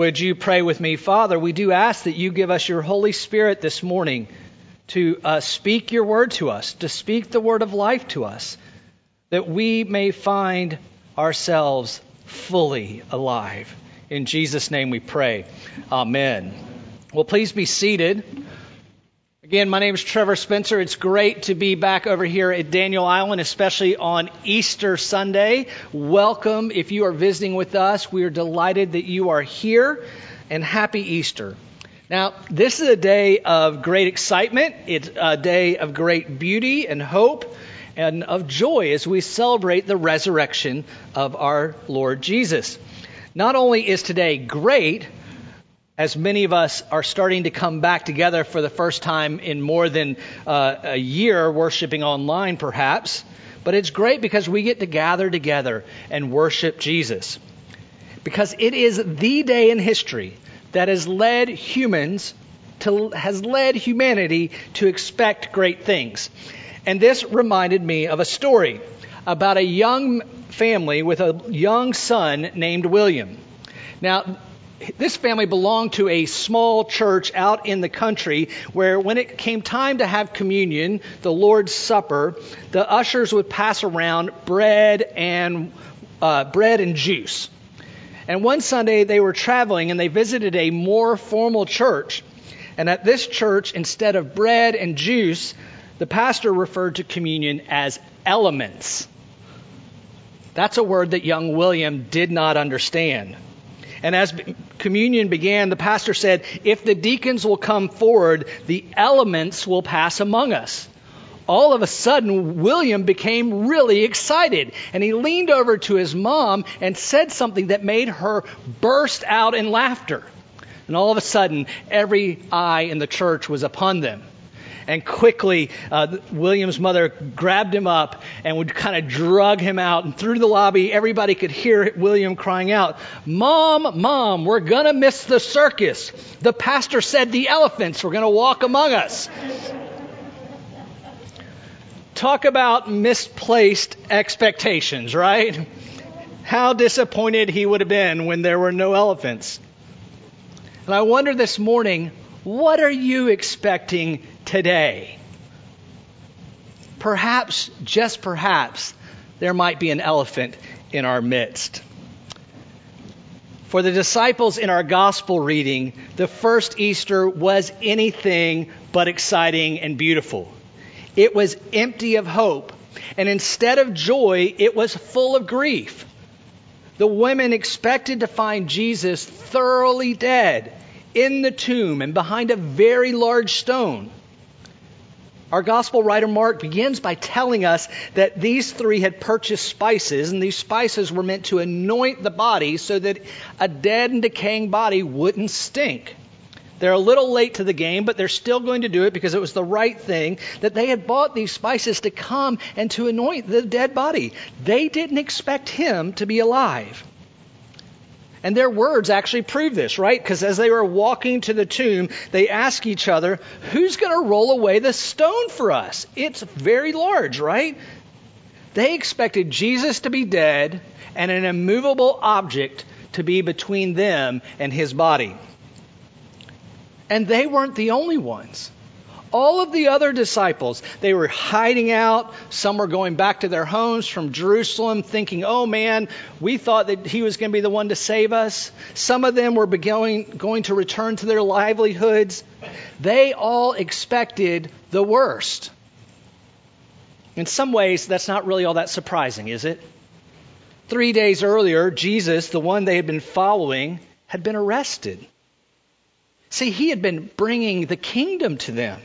Would you pray with me? Father, we do ask that you give us your Holy Spirit this morning to uh, speak your word to us, to speak the word of life to us, that we may find ourselves fully alive. In Jesus' name we pray. Amen. Well, please be seated. Again, my name is Trevor Spencer. It's great to be back over here at Daniel Island, especially on Easter Sunday. Welcome if you are visiting with us. We are delighted that you are here and happy Easter. Now, this is a day of great excitement. It's a day of great beauty and hope and of joy as we celebrate the resurrection of our Lord Jesus. Not only is today great, as many of us are starting to come back together for the first time in more than uh, a year, worshiping online perhaps. But it's great because we get to gather together and worship Jesus. Because it is the day in history that has led humans to, has led humanity to expect great things. And this reminded me of a story about a young family with a young son named William. Now, this family belonged to a small church out in the country where when it came time to have communion, the Lord's Supper, the ushers would pass around bread and uh, bread and juice. And one Sunday they were traveling and they visited a more formal church. And at this church, instead of bread and juice, the pastor referred to communion as elements. That's a word that young William did not understand. And as communion began, the pastor said, If the deacons will come forward, the elements will pass among us. All of a sudden, William became really excited, and he leaned over to his mom and said something that made her burst out in laughter. And all of a sudden, every eye in the church was upon them. And quickly, uh, William's mother grabbed him up and would kind of drug him out. And through the lobby, everybody could hear William crying out, Mom, Mom, we're going to miss the circus. The pastor said the elephants were going to walk among us. Talk about misplaced expectations, right? How disappointed he would have been when there were no elephants. And I wonder this morning, what are you expecting today? Perhaps, just perhaps, there might be an elephant in our midst. For the disciples in our gospel reading, the first Easter was anything but exciting and beautiful. It was empty of hope, and instead of joy, it was full of grief. The women expected to find Jesus thoroughly dead in the tomb and behind a very large stone. Our gospel writer Mark begins by telling us that these three had purchased spices, and these spices were meant to anoint the body so that a dead and decaying body wouldn't stink. They're a little late to the game, but they're still going to do it because it was the right thing that they had bought these spices to come and to anoint the dead body. They didn't expect him to be alive. And their words actually prove this, right? Because as they were walking to the tomb, they ask each other, Who's going to roll away the stone for us? It's very large, right? They expected Jesus to be dead and an immovable object to be between them and his body. And they weren't the only ones. All of the other disciples, they were hiding out. Some were going back to their homes from Jerusalem thinking, oh man, we thought that he was going to be the one to save us. Some of them were going, going to return to their livelihoods. They all expected the worst. In some ways, that's not really all that surprising, is it? Three days earlier, Jesus, the one they had been following, had been arrested. See, he had been bringing the kingdom to them.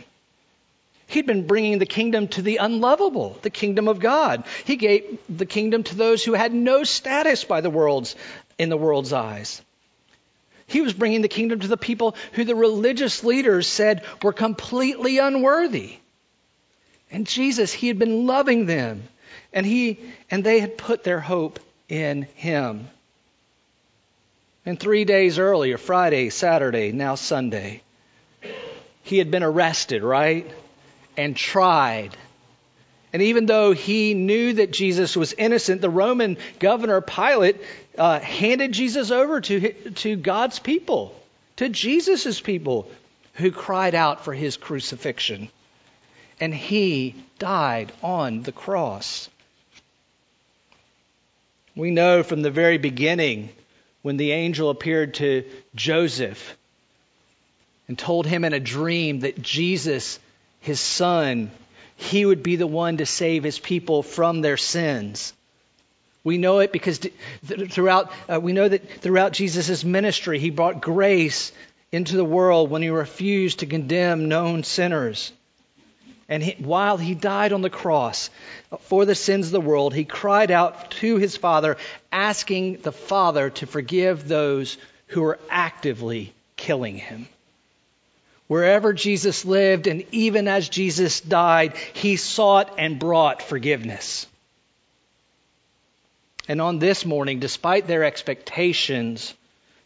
He'd been bringing the kingdom to the unlovable, the kingdom of God. He gave the kingdom to those who had no status by the world's in the world's eyes. He was bringing the kingdom to the people who the religious leaders said were completely unworthy. And Jesus, he had been loving them, and he and they had put their hope in him. And 3 days earlier, Friday, Saturday, now Sunday, he had been arrested, right? And tried And even though he knew that Jesus was innocent, the Roman governor Pilate uh, handed Jesus over to, to God's people, to Jesus' people, who cried out for his crucifixion. And he died on the cross. We know from the very beginning when the angel appeared to Joseph and told him in a dream that Jesus, his son, he would be the one to save his people from their sins. We know it because throughout, uh, we know that throughout Jesus' ministry, he brought grace into the world when he refused to condemn known sinners. And he, while he died on the cross for the sins of the world, he cried out to his Father, asking the Father to forgive those who were actively killing him. Wherever Jesus lived, and even as Jesus died, he sought and brought forgiveness. And on this morning, despite their expectations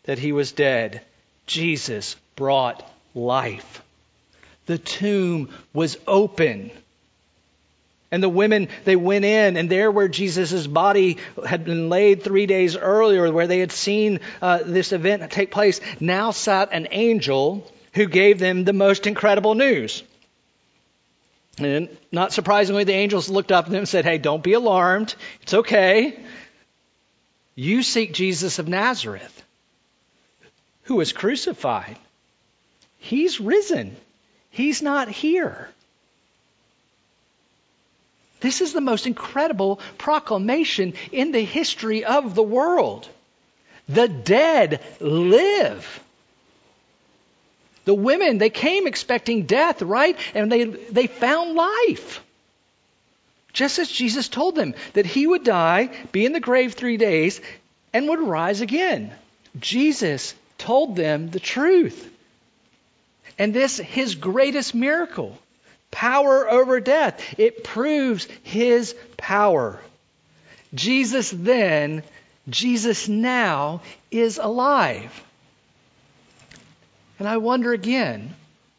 that he was dead, Jesus brought life. The tomb was open. And the women, they went in, and there where Jesus' body had been laid three days earlier, where they had seen uh, this event take place, now sat an angel who gave them the most incredible news. And not surprisingly, the angels looked up at them and said, Hey, don't be alarmed. It's okay. You seek Jesus of Nazareth, who was crucified. He's risen, He's not here. This is the most incredible proclamation in the history of the world. The dead live. The women, they came expecting death, right? And they, they found life. Just as Jesus told them that he would die, be in the grave three days, and would rise again. Jesus told them the truth. And this, his greatest miracle, power over death, it proves his power. Jesus then, Jesus now is alive. And I wonder again,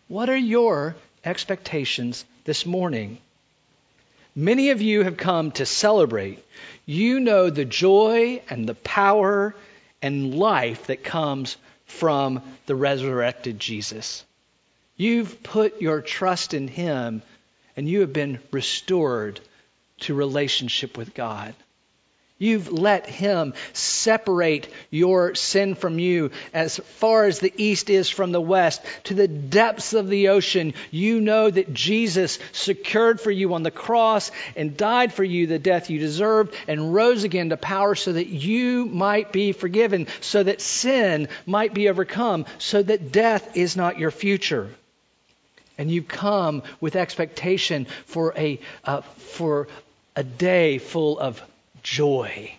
what are your expectations this morning? Many of you have come to celebrate. You know the joy and the power and life that comes from the resurrected Jesus. You've put your trust in Him and you have been restored to relationship with God. You've let Him separate your sin from you as far as the east is from the west, to the depths of the ocean. You know that Jesus secured for you on the cross and died for you the death you deserved and rose again to power so that you might be forgiven, so that sin might be overcome, so that death is not your future. And you come with expectation for a, uh, for a day full of joy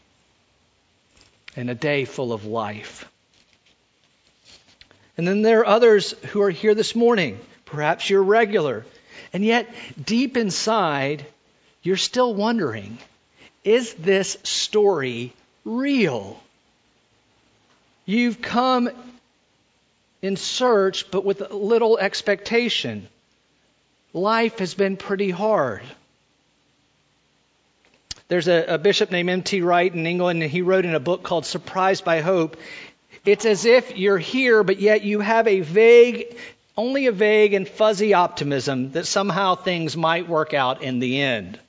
and a day full of life. And then there are others who are here this morning. Perhaps you're regular. And yet, deep inside, you're still wondering is this story real? You've come in search, but with little expectation. Life has been pretty hard. There's a, a bishop named N.T. Wright in England, and he wrote in a book called Surprised by Hope. It's as if you're here, but yet you have a vague, only a vague and fuzzy optimism that somehow things might work out in the end.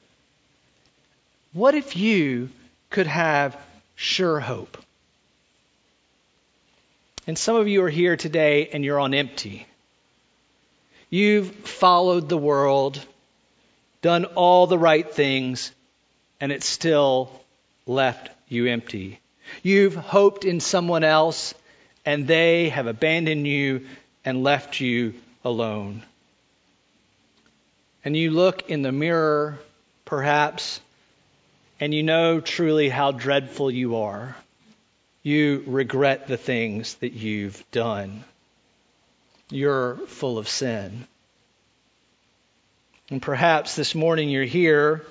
What if you could have sure hope? And some of you are here today and you're on empty. You've followed the world, done all the right things, and it still left you empty. You've hoped in someone else, and they have abandoned you and left you alone. And you look in the mirror, perhaps, and you know truly how dreadful you are. You regret the things that you've done. You're full of sin. And perhaps this morning you're here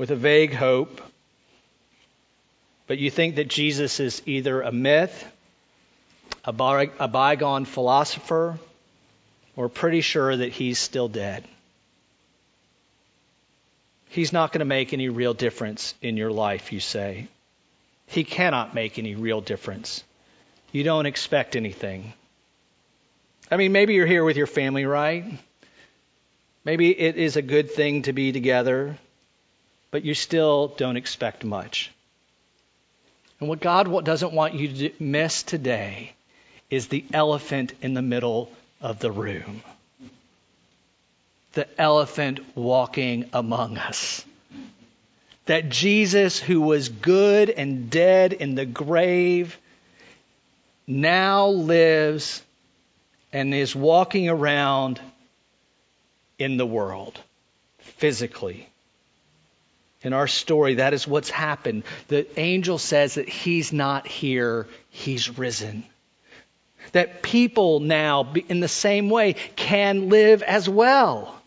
with a vague hope, but you think that Jesus is either a myth, a, by, a bygone philosopher, or pretty sure that he's still dead. He's not going to make any real difference in your life, you say. He cannot make any real difference. You don't expect anything. I mean, maybe you're here with your family, right? Maybe it is a good thing to be together, but you still don't expect much. And what God doesn't want you to miss today is the elephant in the middle of the room. The elephant walking among us. That Jesus, who was good and dead in the grave, now lives and is walking around in the world physically. In our story, that is what's happened. The angel says that he's not here, he's risen. That people now, in the same way, can live as well.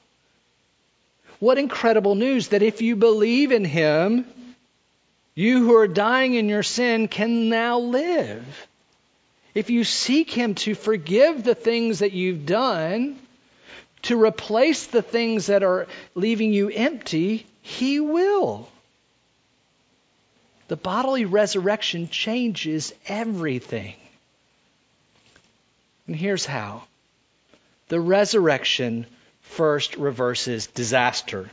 What incredible news that if you believe in him, you who are dying in your sin can now live. If you seek him to forgive the things that you've done, to replace the things that are leaving you empty, He will. The bodily resurrection changes everything. And here's how the resurrection first reverses disaster.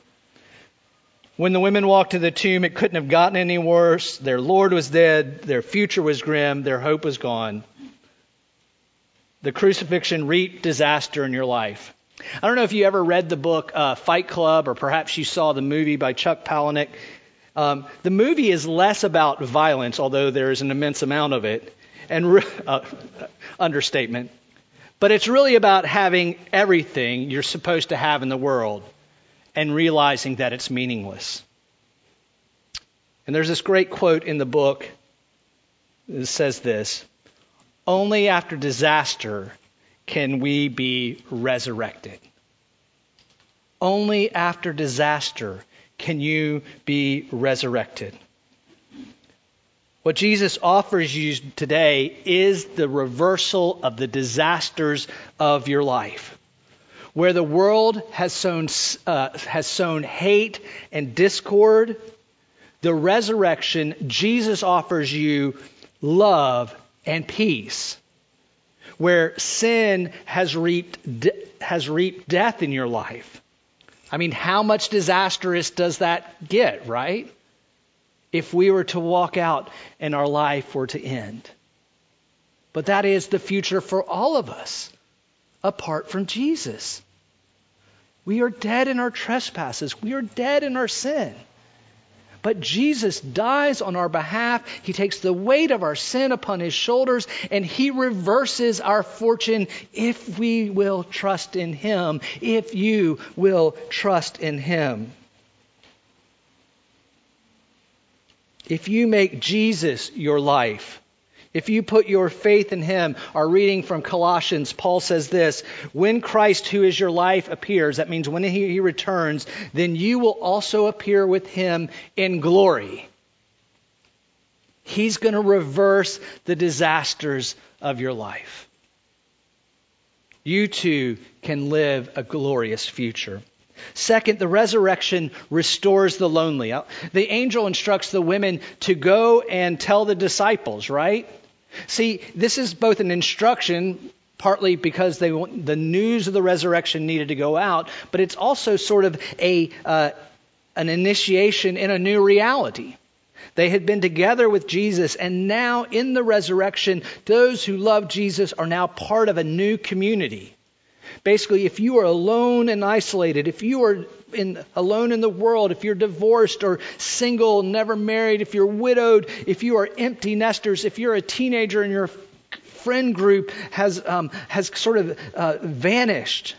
When the women walked to the tomb, it couldn't have gotten any worse. Their Lord was dead. Their future was grim. Their hope was gone. The crucifixion reaped disaster in your life. I don't know if you ever read the book uh, Fight Club or perhaps you saw the movie by Chuck Palahniuk. Um, the movie is less about violence, although there is an immense amount of it, and re- uh, understatement. But it's really about having everything you're supposed to have in the world and realizing that it's meaningless. And there's this great quote in the book that says this Only after disaster can we be resurrected. Only after disaster can you be resurrected. What Jesus offers you today is the reversal of the disasters of your life. Where the world has sown, uh, has sown hate and discord, the resurrection, Jesus offers you love and peace where sin has reaped, de- has reaped death in your life. I mean, how much disastrous does that get, right? If we were to walk out and our life were to end. But that is the future for all of us, apart from Jesus. We are dead in our trespasses. We are dead in our sin. But Jesus dies on our behalf. He takes the weight of our sin upon his shoulders and he reverses our fortune if we will trust in him, if you will trust in him. If you make Jesus your life, if you put your faith in him, our reading from Colossians, Paul says this When Christ, who is your life, appears, that means when he, he returns, then you will also appear with him in glory. He's going to reverse the disasters of your life. You too can live a glorious future. Second, the resurrection restores the lonely. Uh, the angel instructs the women to go and tell the disciples, right? See, this is both an instruction, partly because they want, the news of the resurrection needed to go out, but it's also sort of a uh, an initiation in a new reality. They had been together with Jesus, and now in the resurrection, those who love Jesus are now part of a new community. Basically, if you are alone and isolated, if you are in, alone in the world, if you're divorced or single, never married, if you're widowed, if you are empty nesters, if you're a teenager and your friend group has, um, has sort of uh, vanished,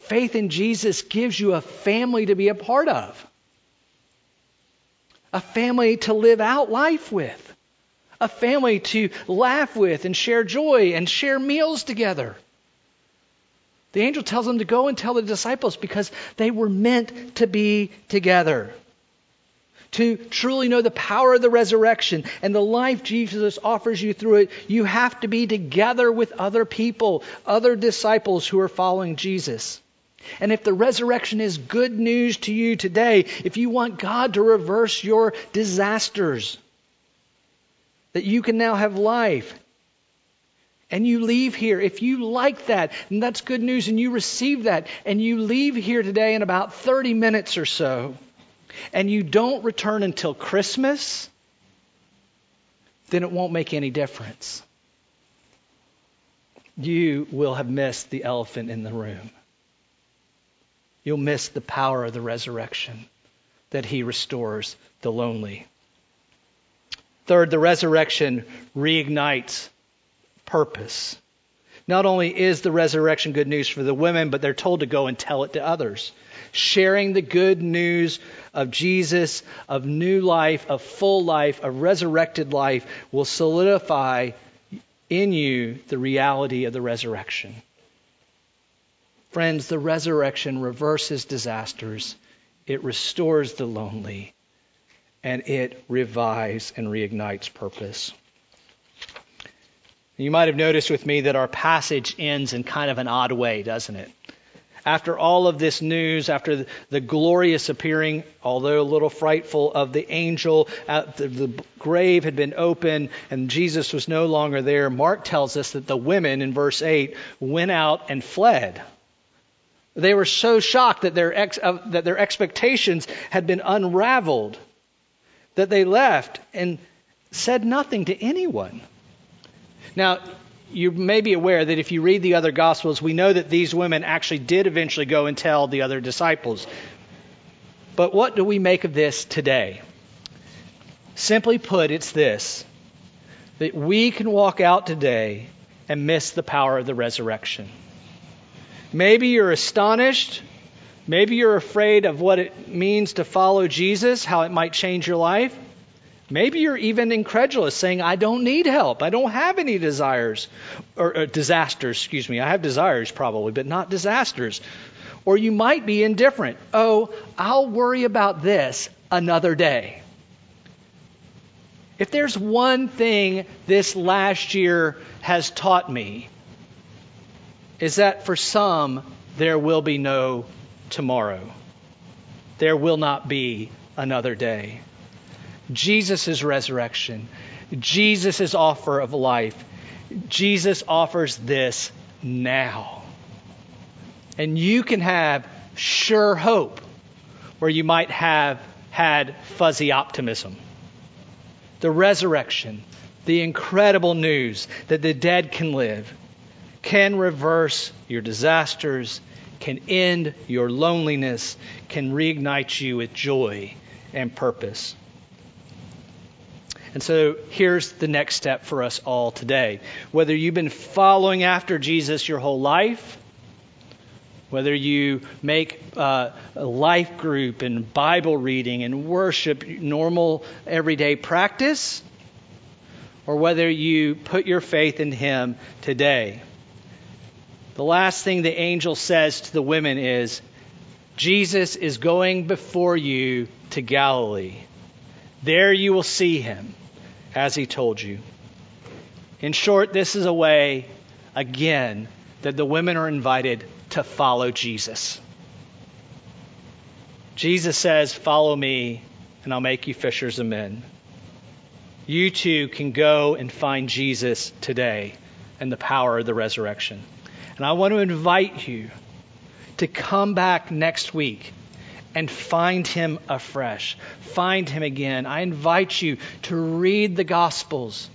faith in Jesus gives you a family to be a part of, a family to live out life with, a family to laugh with and share joy and share meals together. The angel tells them to go and tell the disciples because they were meant to be together. To truly know the power of the resurrection and the life Jesus offers you through it, you have to be together with other people, other disciples who are following Jesus. And if the resurrection is good news to you today, if you want God to reverse your disasters, that you can now have life, and you leave here, if you like that, and that's good news, and you receive that, and you leave here today in about 30 minutes or so, and you don't return until Christmas, then it won't make any difference. You will have missed the elephant in the room. You'll miss the power of the resurrection that he restores the lonely. Third, the resurrection reignites purpose. Not only is the resurrection good news for the women, but they're told to go and tell it to others. Sharing the good news of Jesus, of new life, of full life, of resurrected life will solidify in you the reality of the resurrection. Friends, the resurrection reverses disasters, it restores the lonely, and it revives and reignites purpose. You might have noticed with me that our passage ends in kind of an odd way, doesn't it? After all of this news, after the glorious appearing, although a little frightful, of the angel, the, the grave had been opened and Jesus was no longer there, Mark tells us that the women in verse 8 went out and fled. They were so shocked that their, ex, uh, that their expectations had been unraveled that they left and said nothing to anyone. Now, you may be aware that if you read the other Gospels, we know that these women actually did eventually go and tell the other disciples. But what do we make of this today? Simply put, it's this that we can walk out today and miss the power of the resurrection. Maybe you're astonished. Maybe you're afraid of what it means to follow Jesus, how it might change your life. Maybe you're even incredulous, saying, I don't need help. I don't have any desires or, or, disasters, excuse me. I have desires probably, but not disasters. Or you might be indifferent. Oh, I'll worry about this another day. If there's one thing this last year has taught me, is that for some, there will be no tomorrow. There will not be another day. Jesus' resurrection, Jesus' offer of life. Jesus offers this now. And you can have sure hope where you might have had fuzzy optimism. The resurrection, the incredible news that the dead can live, can reverse your disasters, can end your loneliness, can reignite you with joy and purpose. And so here's the next step for us all today. Whether you've been following after Jesus your whole life, whether you make uh, a life group and Bible reading and worship normal everyday practice, or whether you put your faith in Him today. The last thing the angel says to the women is Jesus is going before you to Galilee. There you will see him as he told you. In short, this is a way, again, that the women are invited to follow Jesus. Jesus says, Follow me, and I'll make you fishers of men. You too can go and find Jesus today and the power of the resurrection. And I want to invite you to come back next week and find him afresh. Find him again. I invite you to read the Gospels,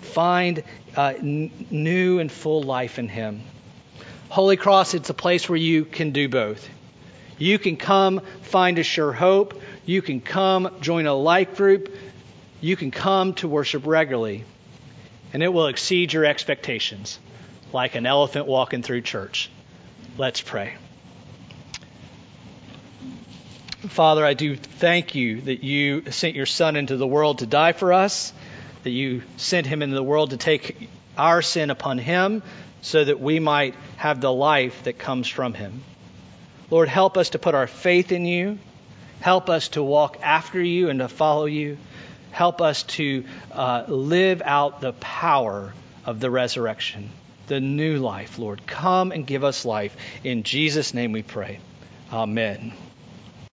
find uh, n- new and full life in him. Holy Cross, it's a place where you can do both. You can come find a sure hope. You can come join a life group. You can come to worship regularly. And it will exceed your expectations, like an elephant walking through church. Let's pray. Father, I do thank you that you sent your Son into the world to die for us, that you sent him into the world to take our sin upon him so that we might have the life that comes from him. Lord, help us to put our faith in you. Help us to walk after you and to follow you. Help us to uh, live out the power of the resurrection. the new life, Lord. Come and give us life. In Jesus' name we pray. Amen.